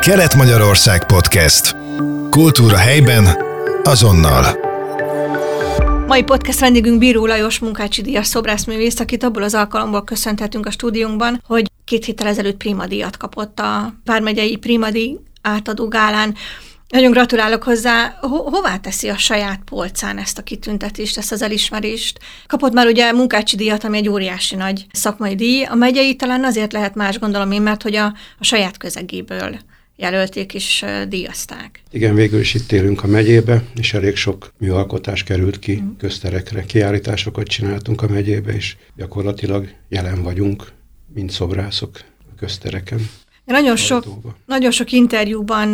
Kelet-Magyarország Podcast. Kultúra helyben, azonnal. Mai podcast vendégünk Bíró Lajos Munkácsi Díjas szobrászművész, akit abból az alkalomból köszönhetünk a stúdiónkban, hogy két héttel ezelőtt Prima díjat kapott a Vármegyei Prima díj átadó gálán. Nagyon gratulálok hozzá. Ho- hová teszi a saját polcán ezt a kitüntetést, ezt az elismerést? Kapott már ugye munkácsi díjat, ami egy óriási nagy szakmai díj. A megyei talán azért lehet más, gondolom én, mert hogy a, a saját közegéből jelölték és díjazták. Igen, végül is itt élünk a megyébe, és elég sok műalkotás került ki mm. közterekre. Kiállításokat csináltunk a megyébe, és gyakorlatilag jelen vagyunk, mint szobrászok a köztereken. Én nagyon sok, nagyon sok interjúban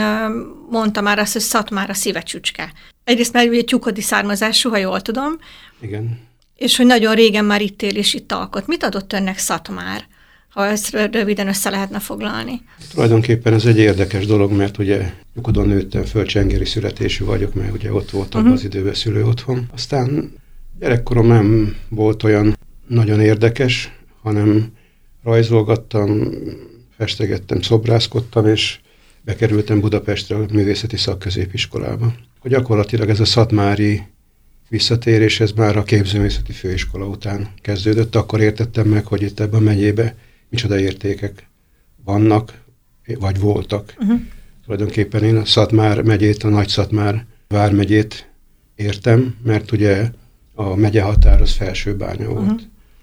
mondta már azt, hogy Szatmár a szívecsücske. Egyrészt mert ugye tyukodi származású, ha jól tudom. Igen. És hogy nagyon régen már itt él és itt alkot. Mit adott önnek Szatmár? Ha ezt röviden össze lehetne foglalni. Tulajdonképpen ez egy érdekes dolog, mert ugye nyugodon nőttem föl, csengeri születésű vagyok, mert ugye ott voltam uh-huh. az időben szülő otthon. Aztán gyerekkorom nem volt olyan nagyon érdekes, hanem rajzolgattam, festegettem, szobrászkodtam, és bekerültem Budapestre a művészeti szakközépiskolába. Hogy gyakorlatilag ez a szatmári visszatérés, ez már a képzőművészeti főiskola után kezdődött. Akkor értettem meg, hogy itt ebben a megyébe micsoda értékek vannak, vagy voltak. Uh-huh. Tulajdonképpen én a Szatmár megyét, a Nagy Szatmár vármegyét értem, mert ugye a megye határ az bánya volt. Uh-huh.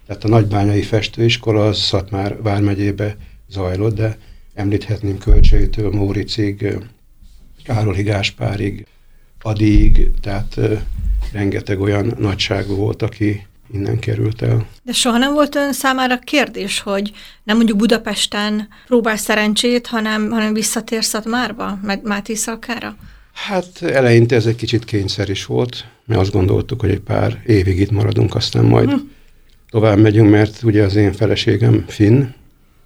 Tehát a nagybányai festőiskola az Szatmár vármegyébe zajlott, de említhetném Kölcsejétől Móricig, Károli Gáspárig, Adig, tehát rengeteg olyan nagyságú volt, aki innen került el. De soha nem volt ön számára kérdés, hogy nem mondjuk Budapesten próbál szerencsét, hanem, hanem visszatérsz Szatmárba, Máté Szalkára? Hát eleinte ez egy kicsit kényszer is volt, mert azt gondoltuk, hogy egy pár évig itt maradunk, aztán majd hm. tovább megyünk, mert ugye az én feleségem finn,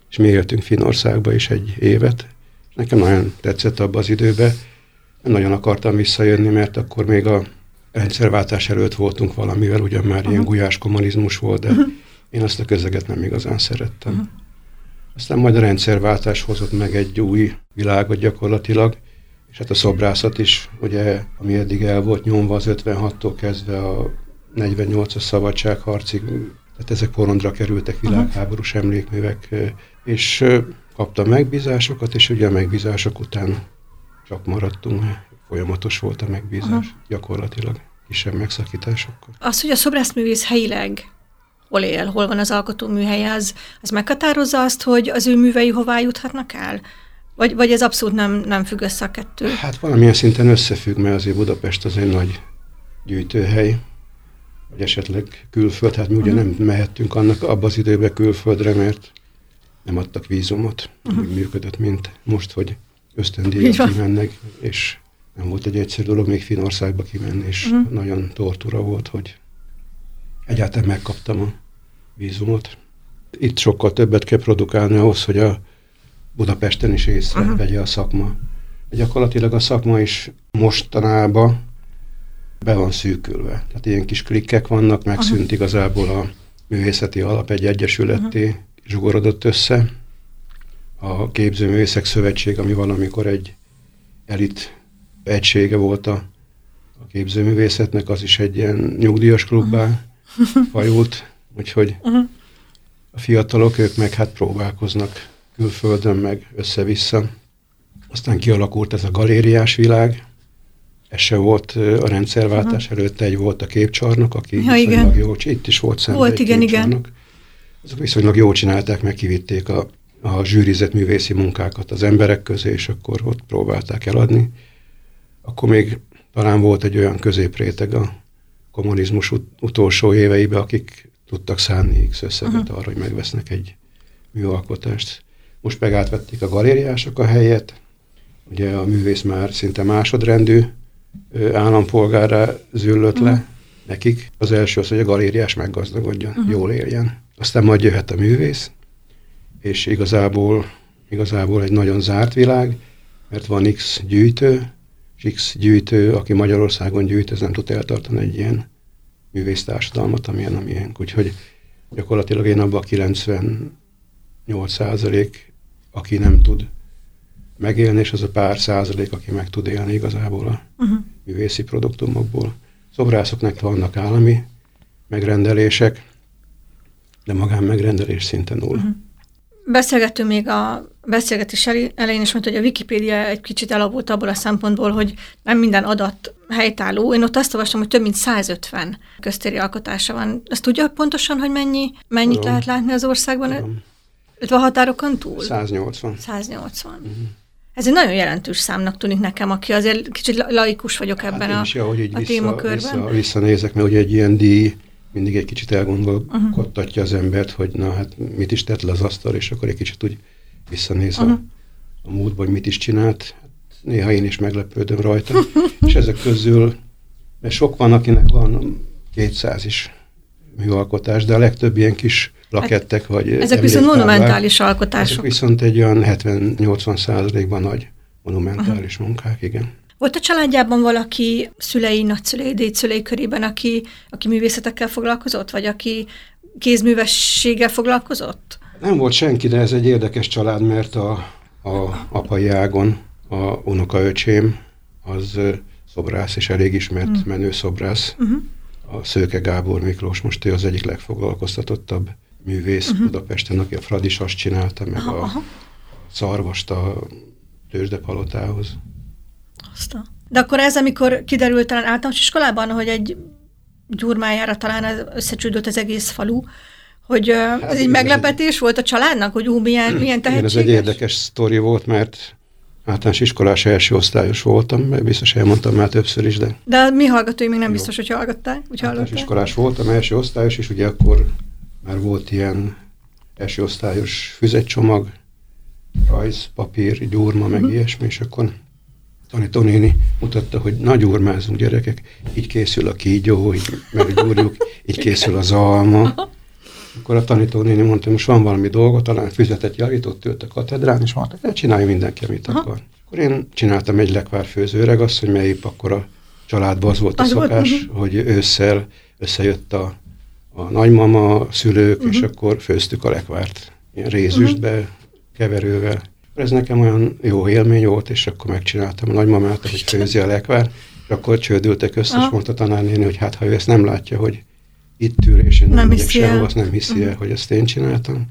és mi éltünk Finnországba is egy évet. Nekem nagyon tetszett abban az időben, nagyon akartam visszajönni, mert akkor még a rendszerváltás előtt voltunk valamivel, ugyan már uh-huh. ilyen gulyás kommunizmus volt, de uh-huh. én azt a közeget nem igazán szerettem. Uh-huh. Aztán majd a rendszerváltás hozott meg egy új világot gyakorlatilag, és hát a szobrászat is, ugye, ami eddig el volt nyomva az 56-tól kezdve a 48-as szabadságharcig, tehát ezek porondra kerültek világháborús emlékművek, és kaptam megbízásokat, és ugye a megbízások után csak maradtunk, folyamatos volt a megbízás Aha. gyakorlatilag kisebb megszakításokkal. Az, hogy a szobrászművész helyileg hol él, hol van az alkotó műhelye, az, az meghatározza azt, hogy az ő művei hová juthatnak el? Vagy, vagy ez abszolút nem, nem függ össze a kettő? Hát valamilyen szinten összefügg, mert azért Budapest az egy nagy gyűjtőhely, vagy esetleg külföld, hát mi ugye uh-huh. nem mehettünk annak abban az időben külföldre, mert nem adtak vízumot, uh-huh. úgy működött, mint most, hogy ösztöndíjat kimennek, és nem volt egy egyszerű dolog még Finországba kimenni, és uh-huh. nagyon tortura volt, hogy egyáltalán megkaptam a vízumot. Itt sokkal többet kell produkálni ahhoz, hogy a Budapesten is észrevegye a szakma. Gyakorlatilag a szakma is mostanában be van szűkülve. Tehát ilyen kis klikkek vannak, megszűnt uh-huh. igazából a művészeti alap egy egyesületté uh-huh. zsugorodott össze. A Képzőművészek Szövetség, ami valamikor egy elit egysége volt a, a képzőművészetnek, az is egy ilyen nyugdíjas klubbá fajult, úgyhogy a fiatalok, ők meg hát próbálkoznak külföldön, meg össze-vissza. Aztán kialakult ez a galériás világ, ez se volt a rendszerváltás uh-huh. előtt, egy volt a képcsarnok, aki ja, igen. jó, itt is volt szemben Volt, igen, igen. Azok viszonylag jól csinálták, meg kivitték a, a zsűrizett művészi munkákat az emberek közé, és akkor ott próbálták eladni akkor még talán volt egy olyan középréteg a kommunizmus ut- utolsó éveiben, akik tudtak szánni X összeget uh-huh. arra, hogy megvesznek egy műalkotást. Most meg átvették a galériások a helyet, ugye a művész már szinte másodrendű állampolgára züllött uh-huh. le nekik. Az első az, hogy a galériás meggazdagodjon, uh-huh. jól éljen. Aztán majd jöhet a művész, és igazából, igazából egy nagyon zárt világ, mert van X gyűjtő, X gyűjtő, aki Magyarországon gyűjt, ez nem tud eltartani egy ilyen művésztársadalmat, amilyen amilyen. Úgyhogy gyakorlatilag én abban a 98 százalék, aki nem tud megélni, és az a pár százalék, aki meg tud élni igazából a uh-huh. művészi produktumokból. Szobrászoknak vannak állami megrendelések, de magán megrendelés szinte nulla. Uh-huh. Beszélgettünk még a beszélgetés elején is mondta, hogy a Wikipédia egy kicsit elavult abból a szempontból, hogy nem minden adat helytálló. Én ott azt olvastam, hogy több mint 150 köztéri alkotása van. Ezt tudja pontosan, hogy mennyi, mennyit Tudom. lehet látni az országban? Tudom. a határokon túl? 180. 180. Uh-huh. Ez egy nagyon jelentős számnak tűnik nekem, aki azért kicsit laikus vagyok hát ebben a, is, ahogy így a vissza, témakörben. Vissza, visszanézek, mert ugye egy ilyen díj mindig egy kicsit elgondolkodtatja uh-huh. az embert, hogy na hát mit is tett le az asztal, és akkor egy kicsit úgy visszanéz uh-huh. a, a múltba, hogy mit is csinált. Néha én is meglepődöm rajta. és ezek közül, mert sok van, akinek van 200 is műalkotás, de a legtöbb ilyen kis lakettek, hát, vagy Ezek viszont monumentális alkotások. Ezek viszont egy olyan 70-80 százalékban nagy monumentális uh-huh. munkák, igen. Volt a családjában valaki szülei, nagyszülei, dédszülei körében, aki, aki művészetekkel foglalkozott, vagy aki kézművességgel foglalkozott? Nem volt senki, de ez egy érdekes család, mert a, a apai ágon a unokaöcsém az szobrász, és elég ismert mm. menő szobrász. Uh-huh. A Szőke Gábor Miklós most ő az egyik legfoglalkoztatottabb művész uh-huh. Budapesten, aki a Fradis azt csinálta, meg aha, a aha. szarvast a tőzsdepalotához. Aztán. De akkor ez, amikor kiderült talán általános iskolában, hogy egy gyurmájára talán összecsődött az egész falu, hogy hát ez egy meglepetés egy... volt a családnak, hogy ú, milyen, milyen tehetséges? Igen, ez egy érdekes sztori volt, mert általános iskolás első osztályos voltam, biztos elmondtam már többször is, de... De a mi hallgatói még nem Jó. biztos, hogy hallgatták, hogy Általános iskolás voltam, első osztályos, és ugye akkor már volt ilyen első osztályos füzetcsomag, rajz, papír, gyurma, uh-huh. meg mhm. ilyesmi, és akkor tanító néni mutatta, hogy nagy urmázunk gyerekek, így készül a kígyó, így meggyúrjuk, így készül az alma. Akkor a tanító néni mondta, most van valami dolga, talán füzetet javított, ült a katedrán, és mondta, hogy csinálja mindenki, amit Aha. akar. Akkor én csináltam egy lekvárfőző öregasszony, mert épp akkor a családban az volt a szokás, uh-huh. hogy ősszel összejött a, a nagymama, a szülők, uh-huh. és akkor főztük a lekvárt. Ilyen rézüstbe, uh-huh. keverővel. Ez nekem olyan jó élmény volt, és akkor megcsináltam a nagymamát, hogy főzi a lekvár, és akkor csődültek össze, és mondta tanárnéni, hogy hát ha ő ezt nem látja, hogy itt ül, és én nem, nem megyek sehova, azt nem hiszi el, uh-huh. hogy ezt én csináltam.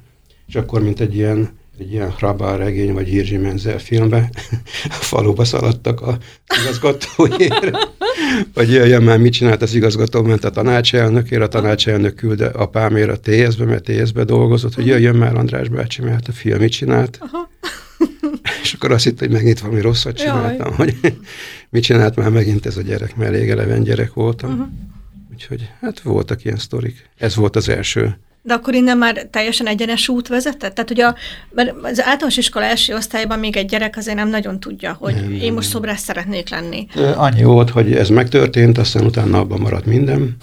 És akkor, mint egy ilyen egy ilyen Hrabár regény, vagy Jirzsi Menzel filmbe, a faluba szaladtak a igazgatóért, hogy jöjjön már, mit csinált az igazgató, ment a tanácselnökért, a tanácselnök küldte apámért a TS-be, mert TS-be dolgozott, hogy jöjjön már András bácsi, mert a fia mit csinált. Aha. És akkor azt hitt, hogy megint valami rosszat csináltam, Jaj. hogy mit csinált már megint ez a gyerek, mert elég eleven gyerek voltam. Uh-huh. Úgyhogy hát voltak ilyen sztorik. Ez volt az első. De akkor innen már teljesen egyenes út vezetett? Tehát, hogy a, mert az általános iskola első osztályban még egy gyerek azért nem nagyon tudja, hogy nem, én most szobrász szeretnék lenni. Annyi volt, hogy ez megtörtént, aztán utána abban maradt minden.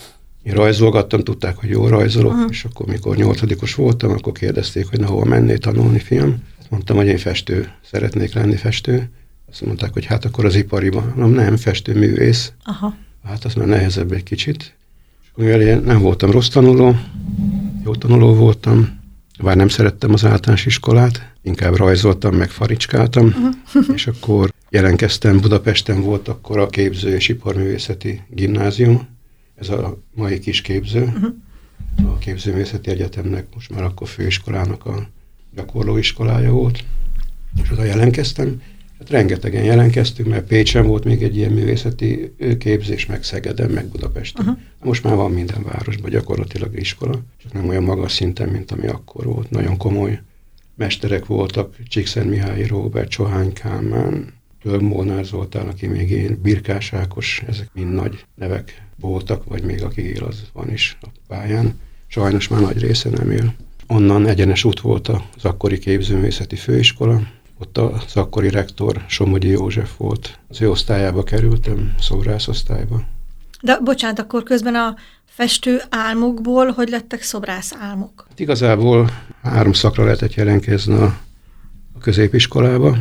Én rajzolgattam, tudták, hogy jó rajzolok, uh-huh. és akkor, mikor nyolcadikos voltam, akkor kérdezték, hogy na hova mennél tanulni, fiam. Mondtam, hogy én festő, szeretnék lenni festő. Azt mondták, hogy hát akkor az ipariban. Mondom, nem, festő művész. Aha. Hát az már nehezebb egy kicsit. És mivel én nem voltam rossz tanuló, jó tanuló voltam, bár nem szerettem az általános iskolát, inkább rajzoltam, meg faricskáltam, uh-huh. és akkor jelentkeztem, Budapesten volt akkor a képző és iparművészeti gimnázium, ez a mai kis képző, uh-huh. a képzőművészeti egyetemnek, most már akkor főiskolának a gyakorlóiskolája volt, és oda jelentkeztem, Hát rengetegen jelentkeztünk, mert Pécsen volt még egy ilyen művészeti képzés, meg Szegeden, meg Budapesten. Uh-huh. Most már van minden városban gyakorlatilag iskola, csak nem olyan magas szinten, mint ami akkor volt. Nagyon komoly mesterek voltak, Csíkszent Mihály Róbert, Csohány Kálmán, Tölg Molnár Zoltán, aki még én, Birkás Ákos, ezek mind nagy nevek voltak, vagy még aki él, az van is a pályán. Sajnos már nagy része nem él. Onnan egyenes út volt az akkori képzőművészeti főiskola, ott az akkori rektor Somogyi József volt. Az ő osztályába kerültem, szobrászosztályba. De bocsánat, akkor közben a festő álmokból hogy lettek szobrász álmok? Hát igazából három szakra lehetett jelentkezni a, a középiskolába.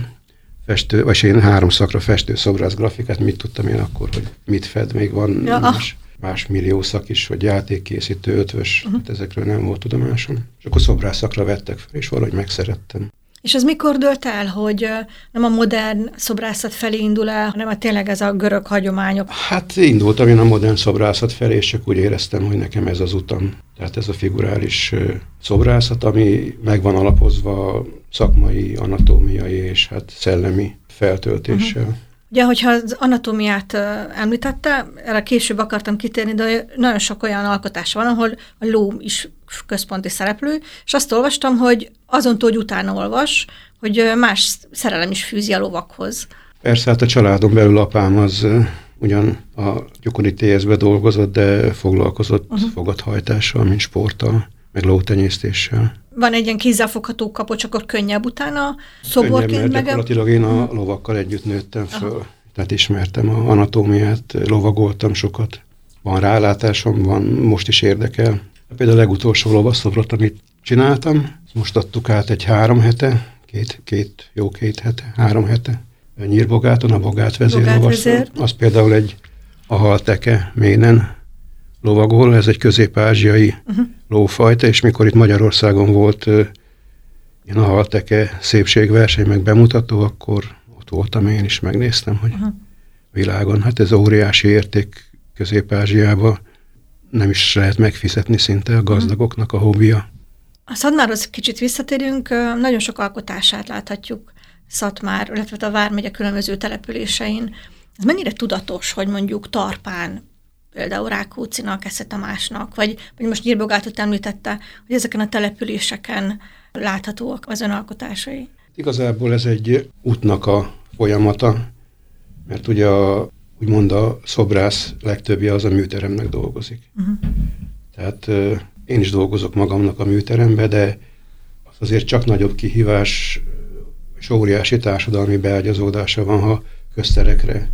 Festő, vagy én három szakra festő, szobrász, grafikát, mit tudtam én akkor, hogy mit fed, még van ja, más, más millió szak is, hogy játékkészítő, ötvös, uh-huh. hát ezekről nem volt tudomásom. És akkor szobrász szakra vettek fel, és valahogy megszerettem. És ez mikor dölt el, hogy nem a modern szobrászat felé indul el, hanem a tényleg ez a görög hagyományok? Hát indultam én a modern szobrászat felé, és csak úgy éreztem, hogy nekem ez az utam. Tehát ez a figurális szobrászat, ami megvan alapozva szakmai, anatómiai és hát szellemi feltöltéssel. Uh-huh. Ugye, hogyha az anatómiát említette, erre később akartam kitérni, de nagyon sok olyan alkotás van, ahol a ló is központi szereplő, és azt olvastam, hogy azon túl, hogy utána olvas, hogy más szerelem is fűzi a lovakhoz. Persze, hát a családon belül apám az ugyan a gyokori TSZ-be dolgozott, de foglalkozott uh-huh. fogathajtással, mint sporttal, meg lótenyésztéssel. Van egy ilyen kézzelfogható kapocs, akkor könnyebb utána szoborként Könnyebb, mert meg... gyakorlatilag én a mhm. lovakkal együtt nőttem föl. Aha. Tehát ismertem a anatómiát, lovagoltam sokat. Van rálátásom, van, most is érdekel. Például a legutolsó lovaszobrot, amit csináltam, most adtuk át egy három hete, két, két jó két hete, három hete, Nyírbogáton, a Bogát vezérlovas. Az például egy a halteke ménen lovagol, ez egy közép-ázsiai uh-huh. lófajta, és mikor itt Magyarországon volt ilyen a halteke szépségverseny, meg bemutató, akkor ott voltam én is, megnéztem, hogy uh-huh. világon, hát ez óriási érték Közép-Ázsiában, nem is lehet megfizetni szinte a gazdagoknak a hobbija. A Szatmárhoz kicsit visszatérünk, nagyon sok alkotását láthatjuk Szatmár, illetve a Vármegye különböző településein. Ez mennyire tudatos, hogy mondjuk Tarpán, például Rákócinak, Esze Tamásnak, vagy, vagy most Nyírbogátot említette, hogy ezeken a településeken láthatóak az önalkotásai? Igazából ez egy útnak a folyamata, mert ugye a úgymond a szobrász legtöbbje az a műteremnek dolgozik. Uh-huh. Tehát én is dolgozok magamnak a műterembe, de az azért csak nagyobb kihívás és óriási társadalmi beágyazódása van, ha közterekre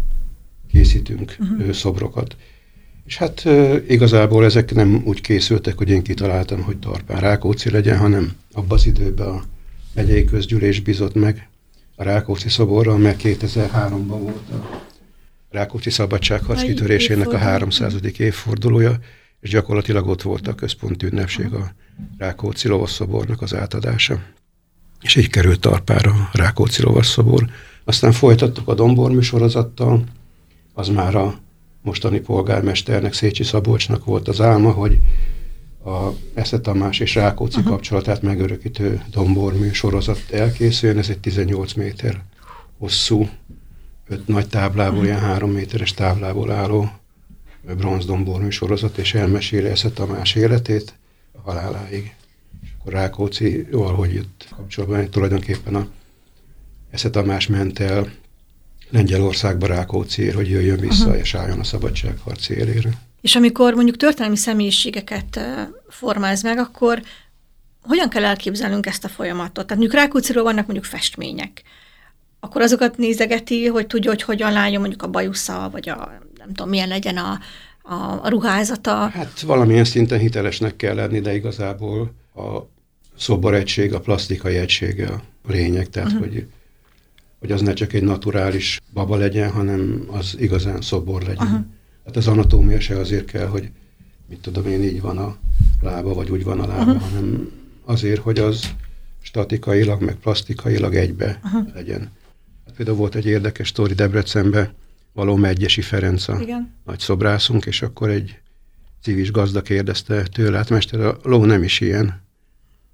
készítünk uh-huh. szobrokat. És hát igazából ezek nem úgy készültek, hogy én kitaláltam, hogy Tarpán Rákóczi legyen, hanem abban az időben a megyei közgyűlés bizott meg a Rákóczi szoborral, mert 2003-ban volt a Rákóczi szabadságharc kitörésének a 300. évfordulója, és gyakorlatilag ott volt a központi ünnepség a Rákóczi lovasszobornak az átadása. És így került Tarpára a Rákóczi lovasszobor. Aztán folytattuk a Dombormű sorozattal, az már a mostani polgármesternek, Szécsi Szabolcsnak volt az álma, hogy a Esze Tamás és Rákóczi uh-huh. kapcsolatát megörökítő Dombormű sorozat elkészüljön. Ez egy 18 méter hosszú öt nagy táblából, ilyen három méteres táblából álló bronzdombormű sorozat, és elmeséli ezt Tamás életét a haláláig. És akkor Rákóczi valahogy jött kapcsolatban, hogy tulajdonképpen a Esze Tamás ment el Lengyelországba Rákócziért, hogy jöjjön vissza, uh-huh. és álljon a szabadságharc élére. És amikor mondjuk történelmi személyiségeket formáz meg, akkor hogyan kell elképzelnünk ezt a folyamatot? Tehát mondjuk Rákócziról vannak mondjuk festmények akkor azokat nézegeti, hogy tudja, hogy hogyan látja mondjuk a bajusza, vagy a nem tudom, milyen legyen a, a, a ruházata. Hát valamilyen szinten hitelesnek kell lenni, de igazából a szoboregység, a plastikai egysége a lényeg, tehát uh-huh. hogy, hogy az ne csak egy naturális baba legyen, hanem az igazán szobor legyen. Uh-huh. Hát az anatómia se azért kell, hogy mit tudom én, így van a lába, vagy úgy van a lába, uh-huh. hanem azért, hogy az statikailag, meg plastikailag egybe uh-huh. legyen. Például volt egy érdekes sztori Debrecenbe, való Megyesi Ferenc a Igen. nagy szobrászunk, és akkor egy civis gazda kérdezte tőle, hát mester, a ló nem is ilyen,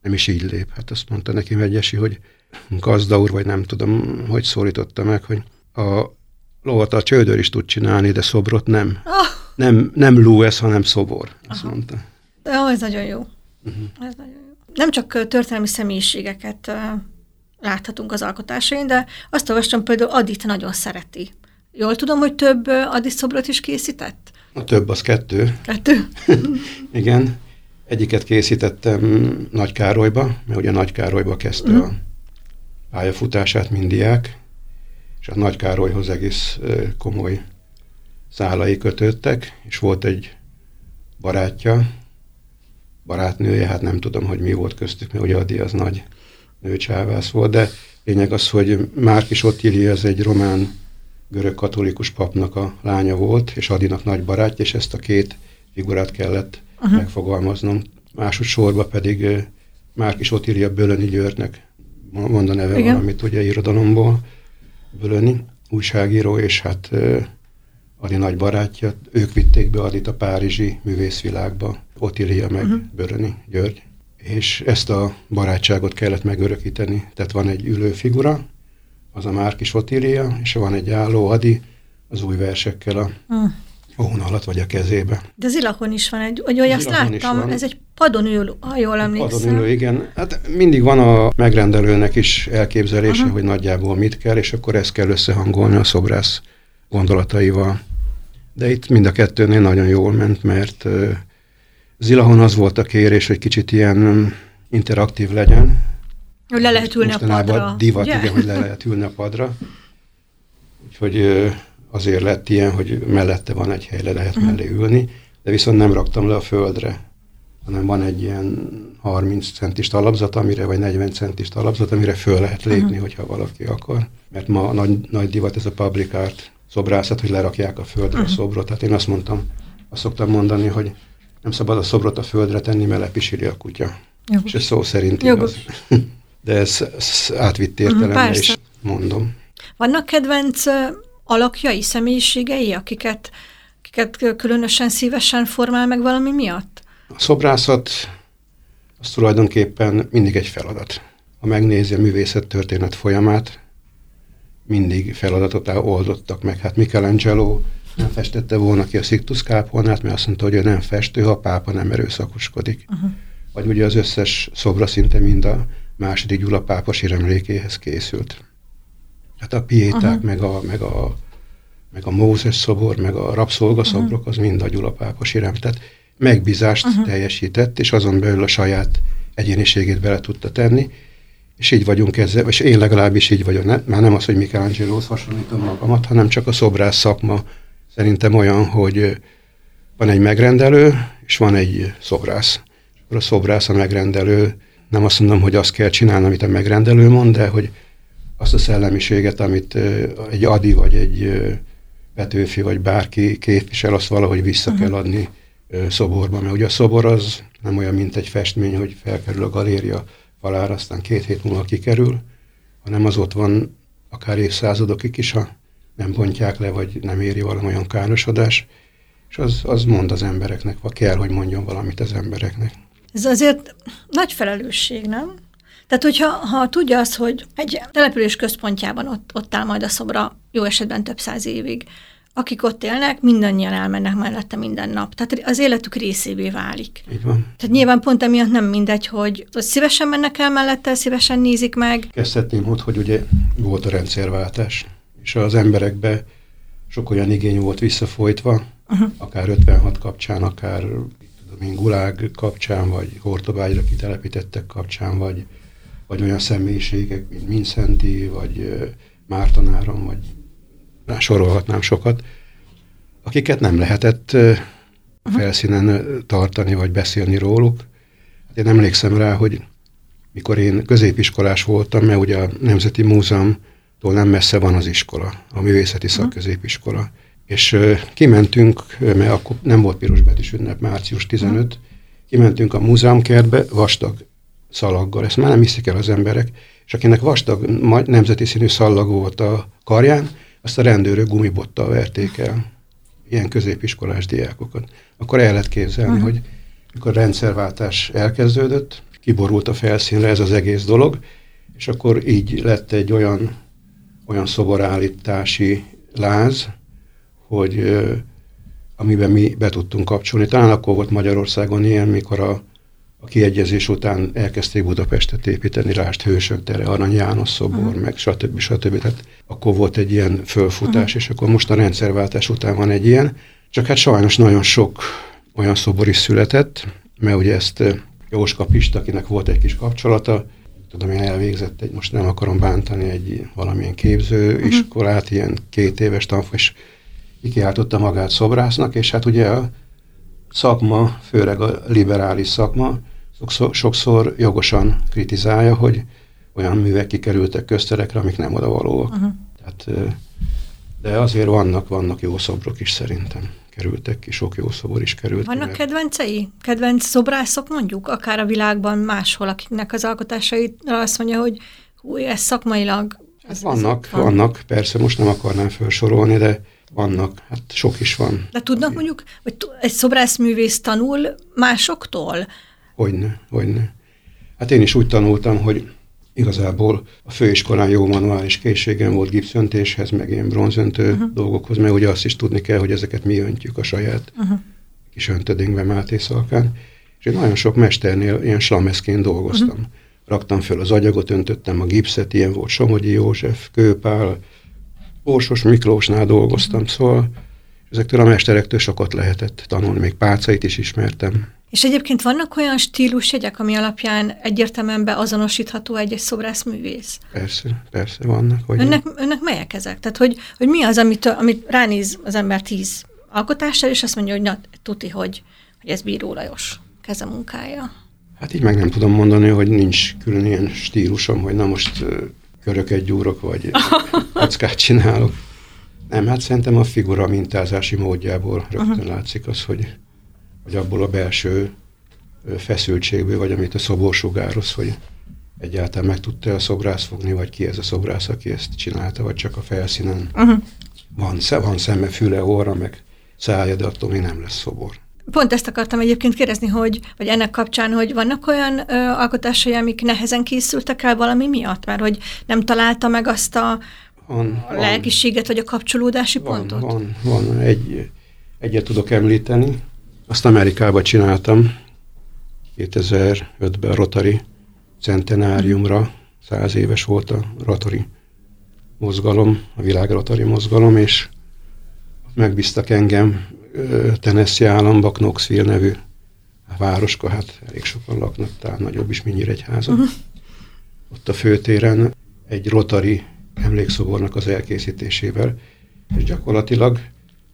nem is így lép. Hát azt mondta neki Megyesi, hogy gazda úr, vagy nem tudom, hogy szólította meg, hogy a lovat a csődör is tud csinálni, de szobrot nem. Oh. Nem, nem ló ez, hanem szobor, azt Aha. mondta. Ó, ez nagyon jó. Uh-huh. Ez nagyon jó. Nem csak történelmi személyiségeket láthatunk az alkotásain, de azt olvastam például Adit nagyon szereti. Jól tudom, hogy több Adit szobrot is készített? A több az kettő. Kettő? Igen. Egyiket készítettem Nagy Károlyba, mert ugye Nagy Károlyba kezdte uh-huh. a pályafutását mindiák, és a Nagy Károlyhoz egész komoly szálai kötöttek, és volt egy barátja, barátnője, hát nem tudom, hogy mi volt köztük, mert ugye Adi az nagy nőcsávász volt, de lényeg az, hogy Márkis Ottilia ez egy román görög katolikus papnak a lánya volt, és Adinak nagy barátja, és ezt a két figurát kellett uh-huh. megfogalmaznom. Másodszorban pedig Márkis Ottilia Bölöni Györgynek monda neve Igen. valamit ugye irodalomból, Bölöni, újságíró, és hát Adi nagy barátja, ők vitték be Adit a Párizsi művészvilágba, Otilia meg uh-huh. Böröni, György. És ezt a barátságot kellett megörökíteni. Tehát van egy ülő figura, az a Márkis Otilia, és van egy álló Adi, az új versekkel a uh ohon alatt vagy a kezébe. De az is van egy, hogy azt láttam, ez egy padon ülő, ha jól emlékszem. Padon ülő, igen. Hát mindig van a megrendelőnek is elképzelése, Aha. hogy nagyjából mit kell, és akkor ezt kell összehangolni a szobrász gondolataival. De itt mind a kettőnél nagyon jól ment, mert Zilahon az volt a kérés, hogy kicsit ilyen interaktív legyen. Hogy le lehet ülni a padra. divat, yeah. igen, hogy le lehet ülni a padra. Úgyhogy azért lett ilyen, hogy mellette van egy hely, le lehet uh-huh. mellé ülni, de viszont nem raktam le a földre, hanem van egy ilyen 30 centis talapzat, amire, vagy 40 centis talapzat, amire föl lehet lépni, uh-huh. hogyha valaki akar. Mert ma nagy, nagy divat ez a public art szobrászat, hogy lerakják a földre uh-huh. a szobrot. Tehát én azt mondtam, azt szoktam mondani, hogy nem szabad a szobrot a földre tenni, mert lepisili a kutya. Jogos. És ez szó szerint igaz. De ez, ez átvitt értelemben uh-huh, is mondom. Vannak kedvenc alakjai, személyiségei, akiket, akiket különösen szívesen formál meg valami miatt? A szobrászat az tulajdonképpen mindig egy feladat. Ha megnézi a művészet történet folyamát, mindig feladatot oldottak meg. Hát Michelangelo nem festette volna ki a Sictus kápolnát, mert azt mondta, hogy ő nem festő, ha a pápa nem erőszakoskodik. Uh-huh. Vagy ugye az összes szobra szinte mind a második Gyula pápa síremlékéhez készült. Hát a piéták, meg, a, meg, a, meg a Mózes szobor, meg a rabszolgaszobrok, uh-huh. az mind a Gyula pápa sírem. Tehát megbízást uh-huh. teljesített, és azon belül a saját egyéniségét bele tudta tenni, és így vagyunk ezzel, és én legalábbis így vagyok. Ne, már nem az, hogy Michelangelo-hoz hasonlítom magamat, hanem csak a szobrász szakma szerintem olyan, hogy van egy megrendelő, és van egy szobrász. Akkor a szobrász, a megrendelő, nem azt mondom, hogy azt kell csinálni, amit a megrendelő mond, de hogy azt a szellemiséget, amit egy Adi, vagy egy Petőfi, vagy bárki képvisel, azt valahogy vissza uh-huh. kell adni szoborba. Mert ugye a szobor az nem olyan, mint egy festmény, hogy felkerül a galéria falára, aztán két hét múlva kikerül, hanem az ott van akár évszázadokig is, ha nem bontják le, vagy nem éri valamilyen károsodás, és az, az mond az embereknek, vagy kell, hogy mondjon valamit az embereknek. Ez azért nagy felelősség, nem? Tehát, hogyha ha tudja azt, hogy egy település központjában ott, ott áll majd a szobra, jó esetben több száz évig, akik ott élnek, mindannyian elmennek mellette minden nap. Tehát az életük részévé válik. Így van. Tehát nyilván pont emiatt nem mindegy, hogy, szívesen mennek el mellette, szívesen nézik meg. Kezdhetném ott, hogy ugye volt a rendszerváltás, és az emberekbe sok olyan igény volt visszafolytva, uh-huh. akár 56 kapcsán, akár tudom én, Gulág kapcsán, vagy Hortobágyra kitelepítettek kapcsán, vagy vagy olyan személyiségek, mint Mincenti, vagy Márton Áron, vagy sorolhatnám sokat, akiket nem lehetett felszínen tartani, vagy beszélni róluk. Hát én emlékszem rá, hogy mikor én középiskolás voltam, mert ugye a Nemzeti Múzeumtól nem messze van az iskola, a Művészeti Szakközépiskola. És kimentünk, mert akkor nem volt pirosbetűs ünnep, március 15, kimentünk a múzeumkertbe, vastag szalaggal. Ezt már nem hiszik el az emberek. És akinek vastag nemzeti színű szallag volt a karján, azt a rendőrök gumibottal verték el. Ilyen középiskolás diákokat. Akkor el lehet képzelni, uh-huh. hogy mikor a rendszerváltás elkezdődött, kiborult a felszínre ez az egész dolog, és akkor így lett egy olyan, olyan szoborállítási láz, hogy amiben mi be tudtunk kapcsolni. Talán akkor volt Magyarországon ilyen, mikor a a kiegyezés után elkezdték Budapestet építeni, Rást Hősök tere, Arany János szobor, uh-huh. meg stb. stb. Tehát akkor volt egy ilyen fölfutás, uh-huh. és akkor most a rendszerváltás után van egy ilyen. Csak hát sajnos nagyon sok olyan szobor is született, mert ugye ezt eh, Jóska Pista, akinek volt egy kis kapcsolata, tudom, én elvégzett egy, most nem akarom bántani, egy valamilyen képzőiskolát, uh-huh. ilyen két éves tanfolyam, és kikiáltotta magát szobrásznak, és hát ugye a szakma, főleg a liberális szakma, sokszor, sokszor jogosan kritizálja, hogy olyan művek kikerültek közterekre, amik nem odavalóak. Uh-huh. Tehát, de azért vannak, vannak jó szobrok is szerintem kerültek ki, sok jó szobor is került. Vannak ki, kedvencei? Kedvenc szobrászok mondjuk, akár a világban máshol, akiknek az alkotásait azt mondja, hogy hú, ez szakmailag... Hát Ez, vannak, ez van. vannak, persze most nem akarnám felsorolni, de vannak, hát sok is van. De tudnak mondjuk, hogy egy szobrászművész tanul másoktól? Hogyne, hogyne. Hát én is úgy tanultam, hogy igazából a főiskolán jó manuális készségem volt gipszöntéshez, meg ilyen bronzöntő uh-huh. dolgokhoz, mert ugye azt is tudni kell, hogy ezeket mi öntjük a saját uh-huh. kis öntödénkbe Máté Szalkán. És én nagyon sok mesternél ilyen slameszként dolgoztam. Uh-huh. Raktam föl az agyagot, öntöttem a gipszet, ilyen volt Somogyi József, Kőpál, Orsos Miklósnál dolgoztam, uh-huh. szóval ezektől a mesterektől sokat lehetett tanulni, még pálcait is ismertem. És egyébként vannak olyan stílusjegyek, ami alapján egyértelműen beazonosítható egy-egy szobrászművész? Persze, persze vannak. Hogy önnek, önnek melyek ezek? Tehát, hogy, hogy mi az, amit, amit ránéz az ember tíz alkotással, és azt mondja, hogy na, tuti, hogy, hogy ez Bíró Lajos kezemunkája. Hát így meg nem tudom mondani, hogy nincs külön ilyen stílusom, hogy na most köröket gyúrok, vagy kockát csinálok. Nem, hát szerintem a figura mintázási módjából rögtön uh-huh. látszik az, hogy vagy abból a belső feszültségből, vagy amit a szobor sugároz, hogy egyáltalán meg tudta a szobrász fogni, vagy ki ez a szobrász, aki ezt csinálta, vagy csak a felszínen. Uh-huh. Van, van szeme, füle, óra, meg szája, de attól még nem lesz szobor. Pont ezt akartam egyébként kérdezni, hogy, vagy ennek kapcsán, hogy vannak olyan ö, alkotásai, amik nehezen készültek el valami miatt, mert hogy nem találta meg azt a, van, a lelkiséget, vagy a kapcsolódási van, pontot? Van, van. Egy, egyet tudok említeni, azt Amerikában csináltam, 2005-ben a Rotary centenáriumra, száz éves volt a Rotary mozgalom, a világ Rotary mozgalom, és megbíztak engem Tennessee államba, Knoxville nevű városka, hát elég sokan laknak, talán nagyobb is, mint Nyíregyháza. Uh-huh. Ott a főtéren egy Rotary emlékszobornak az elkészítésével, és gyakorlatilag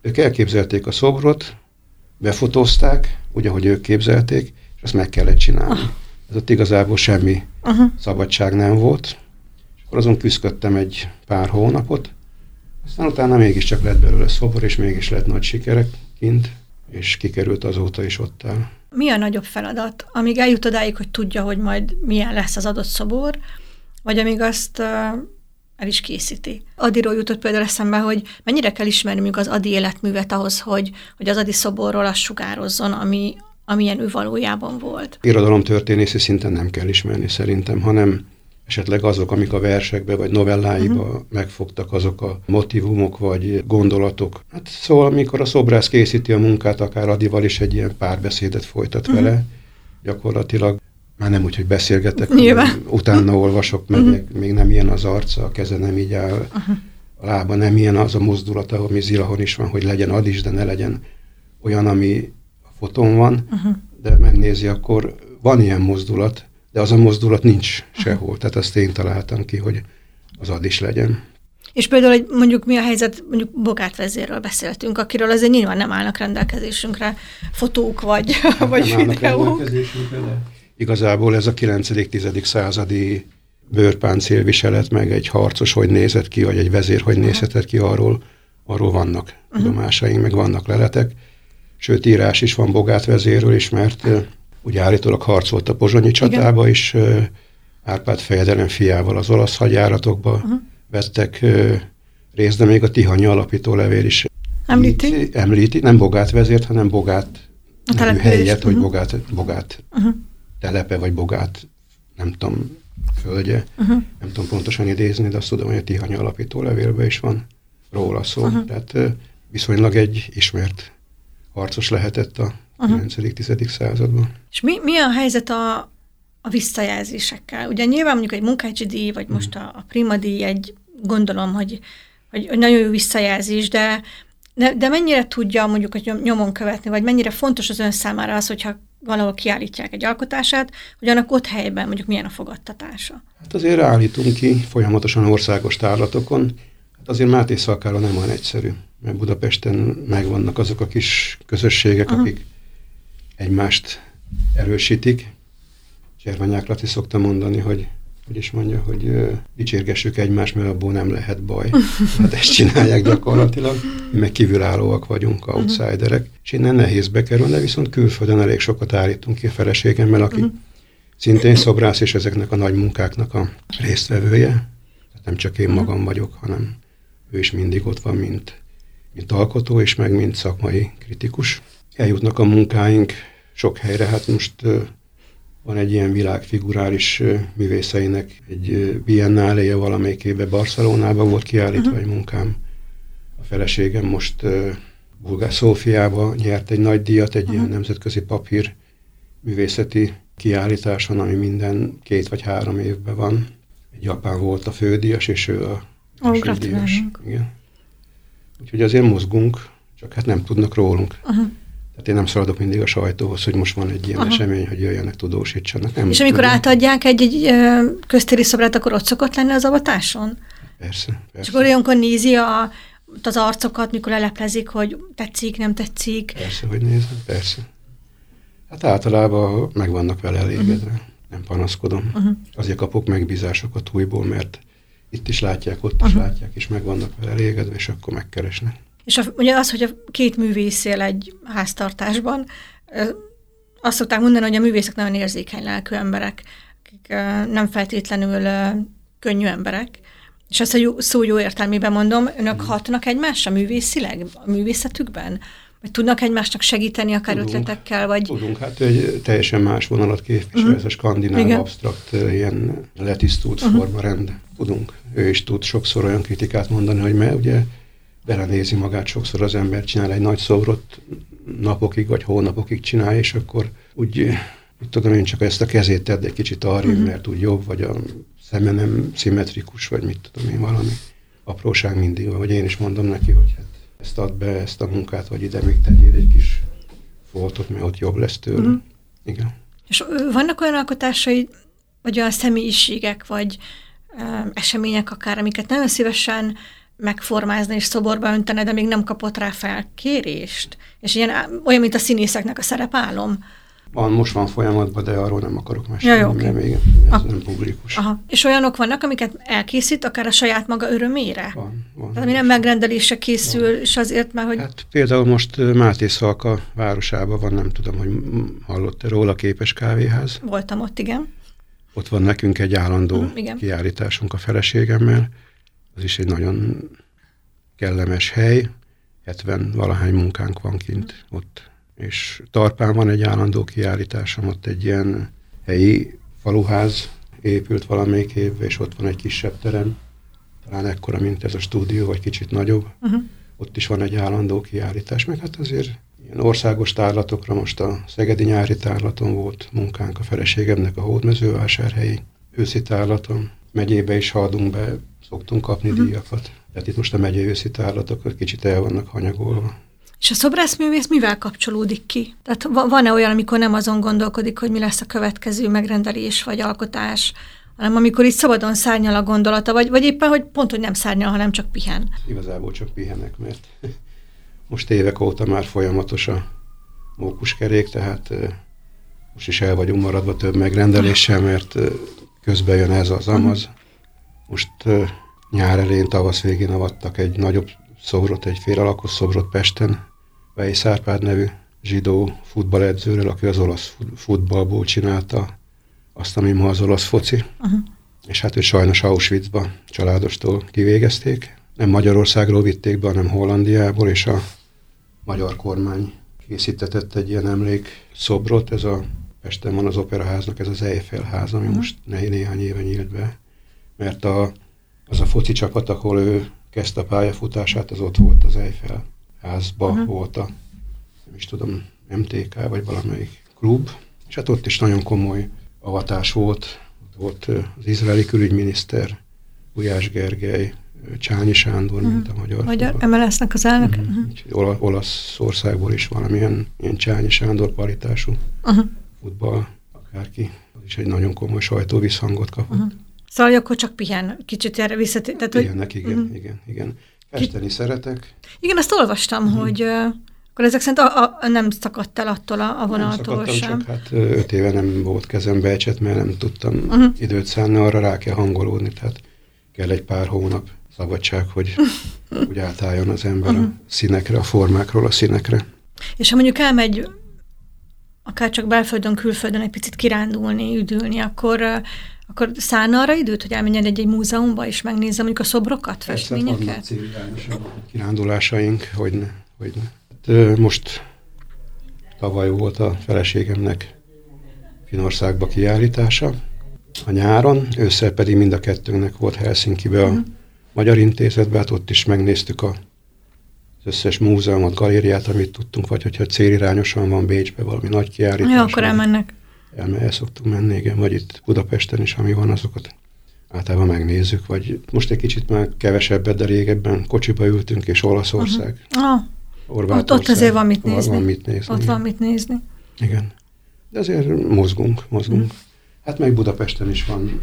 ők elképzelték a szobrot, befotózták, úgy, ahogy ők képzelték, és azt meg kellett csinálni. Ah. Ez ott igazából semmi uh-huh. szabadság nem volt. És akkor azon küzdöttem egy pár hónapot, aztán utána mégiscsak lett belőle szobor, és mégis lett nagy sikerek kint, és kikerült azóta is ott el. Mi a nagyobb feladat? Amíg eljut odáig, hogy tudja, hogy majd milyen lesz az adott szobor, vagy amíg azt el is készíti. Adiról jutott például eszembe, hogy mennyire kell ismernünk az Adi életművet ahhoz, hogy, hogy az Adi szoborról azt sugározzon, ami, amilyen ő valójában volt. Irodalom történészi szinten nem kell ismerni szerintem, hanem esetleg azok, amik a versekbe vagy novelláiba uh-huh. megfogtak, azok a motivumok vagy gondolatok. Hát szóval, amikor a szobrász készíti a munkát, akár Adival is egy ilyen párbeszédet folytat uh-huh. vele, gyakorlatilag már nem úgy, hogy beszélgetek, utána olvasok, meg uh-huh. még nem ilyen az arca, a keze nem így áll, uh-huh. a lába nem ilyen az a mozdulata, ami Zilahon is van, hogy legyen ad is, de ne legyen olyan, ami a fotón van, uh-huh. de megnézi, akkor van ilyen mozdulat, de az a mozdulat nincs sehol. Uh-huh. Tehát azt én találtam ki, hogy az ad is legyen. És például, hogy mondjuk mi a helyzet, mondjuk Bogát vezérről beszéltünk, akiről azért nyilván nem állnak rendelkezésünkre fotók vagy, hát vagy videók. Igazából ez a 9.-10. századi bőrpáncélviselet, meg egy harcos hogy nézett ki, vagy egy vezér hogy nézhetett ki, arról, arról vannak uh-huh. tudomásaink, meg vannak leletek. Sőt, írás is van Bogát vezérről is, mert uh, ugye állítólag harcolt a pozsonyi csatába Igen. is, uh, Árpád fejedelem fiával az olasz hadjáratokba uh-huh. vettek uh, részt, de még a Tihanyi alapító levél is említi, említi nem Bogát vezért, hanem Bogát a helyet, uh-huh. hogy Bogát, Bogát uh-huh telepe vagy bogát, nem tudom, földje, uh-huh. nem tudom pontosan idézni, de azt tudom, hogy a Tihany alapító levélben is van róla szó. Uh-huh. Tehát viszonylag egy ismert harcos lehetett a uh-huh. 9.-10. században. És mi, mi a helyzet a, a visszajelzésekkel? Ugye nyilván mondjuk egy munkácsi díj, vagy most a, a prima díj egy, gondolom, hogy, hogy, hogy nagyon jó visszajelzés, de, de, de mennyire tudja mondjuk hogy nyomon követni, vagy mennyire fontos az ön számára az, hogyha valahol kiállítják egy alkotását, hogy annak ott helyben mondjuk milyen a fogadtatása? Hát azért állítunk ki folyamatosan országos tárlatokon. Hát azért Máté Szalkára nem olyan egyszerű, mert Budapesten megvannak azok a kis közösségek, uh-huh. akik egymást erősítik. Cservanyák Laci szokta mondani, hogy hogy is mondja, hogy dicsérgessük egymást, mert abból nem lehet baj. Hát ezt csinálják gyakorlatilag. Mi meg kívülállóak vagyunk, mhm. outsiderek, és innen nehéz bekerülni, viszont külföldön elég sokat állítunk ki a feleségemmel, aki uh-huh. szintén szobrász, és ezeknek a nagy munkáknak a résztvevője. Tehát nem csak én magam vagyok, hanem ő is mindig ott van, mint, mint alkotó, és meg mint szakmai kritikus. Eljutnak a munkáink sok helyre, hát most van egy ilyen világfigurális művészeinek egy biennáléje valamelyik évben Barcelonában volt kiállítva uh-huh. egy munkám. A feleségem most Bulgár Szófiába nyert egy nagy díjat, egy uh-huh. ilyen nemzetközi papír művészeti kiállításon, ami minden két vagy három évben van. Egy japán volt a fődíjas, és ő a Ó, díjas. Igen. Úgyhogy azért mozgunk, csak hát nem tudnak rólunk. Uh-huh. Tehát én nem szaladok mindig a sajtóhoz, hogy most van egy ilyen Aha. esemény, hogy jöjjenek, tudósítsanak. Nem és amikor tudom. átadják egy-egy köztéri szobrát, akkor ott szokott lenni az avatáson? Persze, persze. És akkor olyankor nézi a, az arcokat, mikor leleplezik, hogy tetszik, nem tetszik. Persze, hogy nézem, persze. Hát általában meg vannak vele elégedve. Uh-huh. Nem panaszkodom. Uh-huh. Azért kapok megbízásokat újból, mert itt is látják, ott is uh-huh. látják, és meg vannak vele elégedve, és akkor megkeresnek. És a, ugye az, hogy a két művész él egy háztartásban, azt szokták mondani, hogy a művészek nagyon érzékeny lelkű emberek, akik nem feltétlenül könnyű emberek. És azt a jó, szó jó értelmében mondom, önök hatnak egymásra művészileg, a művészetükben? Vagy tudnak egymásnak segíteni akár tudunk, ötletekkel? Vagy... Tudunk, hát egy teljesen más vonalat képvisel, uh-huh. ez a skandináv Igen. abstrakt, ilyen letisztult uh-huh. formarend. Tudunk. Ő is tud sokszor olyan kritikát mondani, hogy mert ugye belenézi magát sokszor az ember, csinál egy nagy szobrot, napokig vagy hónapokig csinál, és akkor úgy, úgy tudom én csak ezt a kezét tedd egy kicsit arra, uh-huh. mert úgy jobb, vagy a szeme nem szimmetrikus, vagy mit tudom én, valami apróság mindig van, vagy én is mondom neki, hogy hát ezt add be, ezt a munkát, vagy ide még tegyél egy kis foltot, mert ott jobb lesz tőle. Uh-huh. Igen. És vannak olyan alkotásai, vagy olyan személyiségek, vagy ö, események akár, amiket nagyon szívesen megformázni és szoborba öntene, de még nem kapott rá felkérést. És ilyen, olyan, mint a színészeknek a szerepálom. Van, most van folyamatban, de arról nem akarok mesélni, ja, jó, okay. még ez ah. nem publikus. Aha. És olyanok vannak, amiket elkészít, akár a saját maga örömére? Van, van. Tehát ami nem megrendelésre készül, van. és azért már, hogy... Hát például most Máté Szalka városában van, nem tudom, hogy hallott-e róla képes kávéház. Voltam ott, igen. Ott van nekünk egy állandó mm, igen. kiállításunk a feleségemmel, az is egy nagyon kellemes hely, 70 valahány munkánk van kint ott. És Tarpán van egy állandó kiállításom, ott egy ilyen helyi faluház épült valamelyik évben, és ott van egy kisebb terem, talán ekkora, mint ez a stúdió, vagy kicsit nagyobb. Uh-huh. Ott is van egy állandó kiállítás, meg hát azért ilyen országos tárlatokra most a Szegedi nyári tárlaton volt munkánk a feleségemnek a hódmezővásárhelyi őszi tárlaton. Megyébe is haladunk be szoktunk kapni uh-huh. díjakat. Tehát itt most a megyei őszi tárlatok kicsit el vannak hanyagolva. És a szobrászművész mivel kapcsolódik ki? Tehát van-e olyan, amikor nem azon gondolkodik, hogy mi lesz a következő megrendelés vagy alkotás, hanem amikor itt szabadon szárnyal a gondolata, vagy, vagy éppen, hogy pont, hogy nem szárnyal, hanem csak pihen? Igazából csak pihenek, mert most évek óta már folyamatos a mókuskerék, tehát most is el vagyunk maradva több megrendeléssel, mert közben jön ez az amaz. Uh-huh. Most nyár elén, tavasz végén avattak egy nagyobb szobrot, egy félalakos szobrot Pesten, Vej Szárpád nevű zsidó futballedzőről, aki az olasz futballból csinálta azt, ami ma az olasz foci. Uh-huh. És hát ő sajnos Auschwitzba családostól kivégezték. Nem Magyarországról vitték be, hanem Hollandiából, és a magyar kormány készítetett egy ilyen emlék szobrot. Ez a Pesten van az operaháznak, ez az Eiffel ház, ami uh-huh. most né- néhány éve nyílt be mert a, az a foci csapat, ahol ő kezdte a pályafutását, az ott volt az Eiffel házba, uh-huh. volt a, nem is tudom, MTK, vagy valamelyik klub, és hát ott is nagyon komoly avatás volt. Volt az izraeli külügyminiszter, Ujás Gergely, Csányi Sándor, uh-huh. mint a magyar. Magyar MLS-nek az elnök. Uh-huh. Uh-huh. Olaszországból is valamilyen ilyen Csányi Sándor paritású uh-huh. Futball, akárki. Is egy nagyon komoly sajtóvisszhangot kapott. Uh-huh. Szóval akkor csak pihen, kicsit erre visszatér. Tehát, Pihennek, igen, uh-huh. igen, igen. Festeni Ki... szeretek. Igen, azt olvastam, uh-huh. hogy uh, akkor ezek szerint a, a, nem szakadt el attól a, a vonaltól nem sem. csak hát öt éve nem volt kezembe ecset, mert nem tudtam uh-huh. időt szánni, arra rá kell hangolódni, tehát kell egy pár hónap szabadság, hogy úgy átálljon az ember uh-huh. a színekre, a formákról a színekre. És ha mondjuk elmegy akár csak belföldön, külföldön egy picit kirándulni, üdülni, akkor akkor szállna arra időt, hogy elmenjen egy-egy múzeumba, és megnézze mondjuk a szobrokat, festményeket? Persze, kirándulásaink, hogy ne, hogy ne. Hát, most tavaly volt a feleségemnek Finországba kiállítása a nyáron, ősszel pedig mind a kettőnknek volt Helsinki-be a uh-huh. Magyar Intézetbe, hát ott is megnéztük a, az összes múzeumot, galériát, amit tudtunk, vagy hogyha célirányosan van Bécsbe valami nagy kiállítás. Ja, akkor elmennek. El, el szoktunk menni, igen, vagy itt Budapesten is, ami van, azokat általában megnézzük, vagy most egy kicsit már kevesebbet, de régebben kocsiba ültünk, és Olaszország. Uh-huh. Ah, ott, ott azért van mit nézni. Van mit nézni. Ott igen. van mit nézni. Igen. De azért mozgunk, mozgunk. Uh-huh. Hát meg Budapesten is van,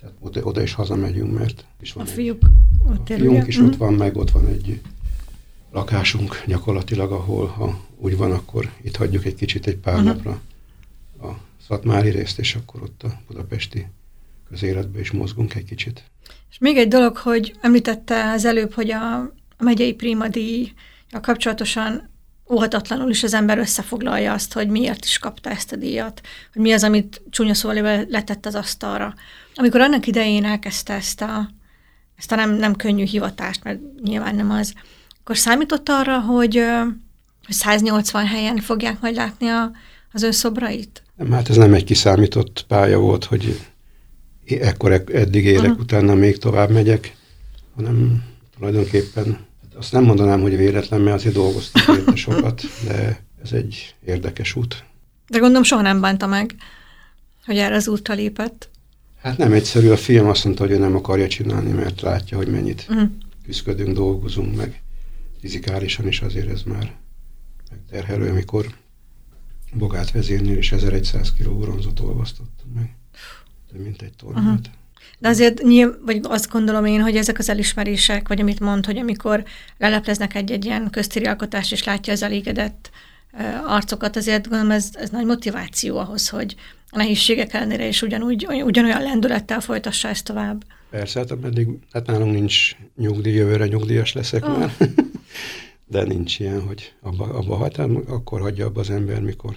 tehát oda, oda is hazamegyünk, mert is van a fiúk egy, ott a fiunk is uh-huh. ott van, meg ott van egy lakásunk gyakorlatilag, ahol ha úgy van, akkor itt hagyjuk egy kicsit egy pár uh-huh. napra a szatmári részt, és akkor ott a budapesti közéletbe is mozgunk egy kicsit. És még egy dolog, hogy említette az előbb, hogy a, a megyei prímadíj a kapcsolatosan óhatatlanul is az ember összefoglalja azt, hogy miért is kapta ezt a díjat, hogy mi az, amit csúnya szóval letett az asztalra. Amikor annak idején elkezdte ezt a, ezt a nem, nem könnyű hivatást, mert nyilván nem az, akkor számított arra, hogy, hogy 180 helyen fogják majd látni a, az ön szobrait? Nem, hát ez nem egy kiszámított pálya volt, hogy ekkor eddig érek, uh-huh. utána még tovább megyek, hanem tulajdonképpen azt nem mondanám, hogy véletlen, mert azért dolgoztam érte sokat, de ez egy érdekes út. De gondolom soha nem bánta meg, hogy erre az útra lépett. Hát nem egyszerű, a film azt mondta, hogy ő nem akarja csinálni, mert látja, hogy mennyit uh-huh. küzdködünk, dolgozunk, meg fizikálisan is azért ez már megterhelő, amikor Bogát vezérnél és 1100 kg bronzot olvasztottam meg. De mint egy tornát. Uh-huh. De azért nyilv, vagy azt gondolom én, hogy ezek az elismerések, vagy amit mond, hogy amikor lelepleznek egy-egy ilyen köztéri alkotást, és látja az elégedett arcokat, azért gondolom ez, ez nagy motiváció ahhoz, hogy a nehézségek ellenére is ugyanúgy, ugyanolyan lendülettel folytassa ezt tovább. Persze, hát ameddig, hát nálunk nincs nyugdíj, jövőre nyugdíjas leszek oh. már, de nincs ilyen, hogy abba, abba hagytam, akkor hagyja abba az ember, mikor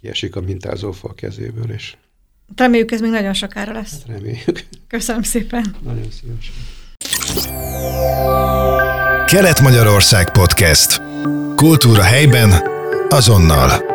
kiesik a mintázófa a kezéből, és Reméljük, ez még nagyon sokára lesz. Hát reméljük. Köszönöm szépen. Nagyon szívesen. Kelet-Magyarország Podcast. Kultúra helyben, azonnal.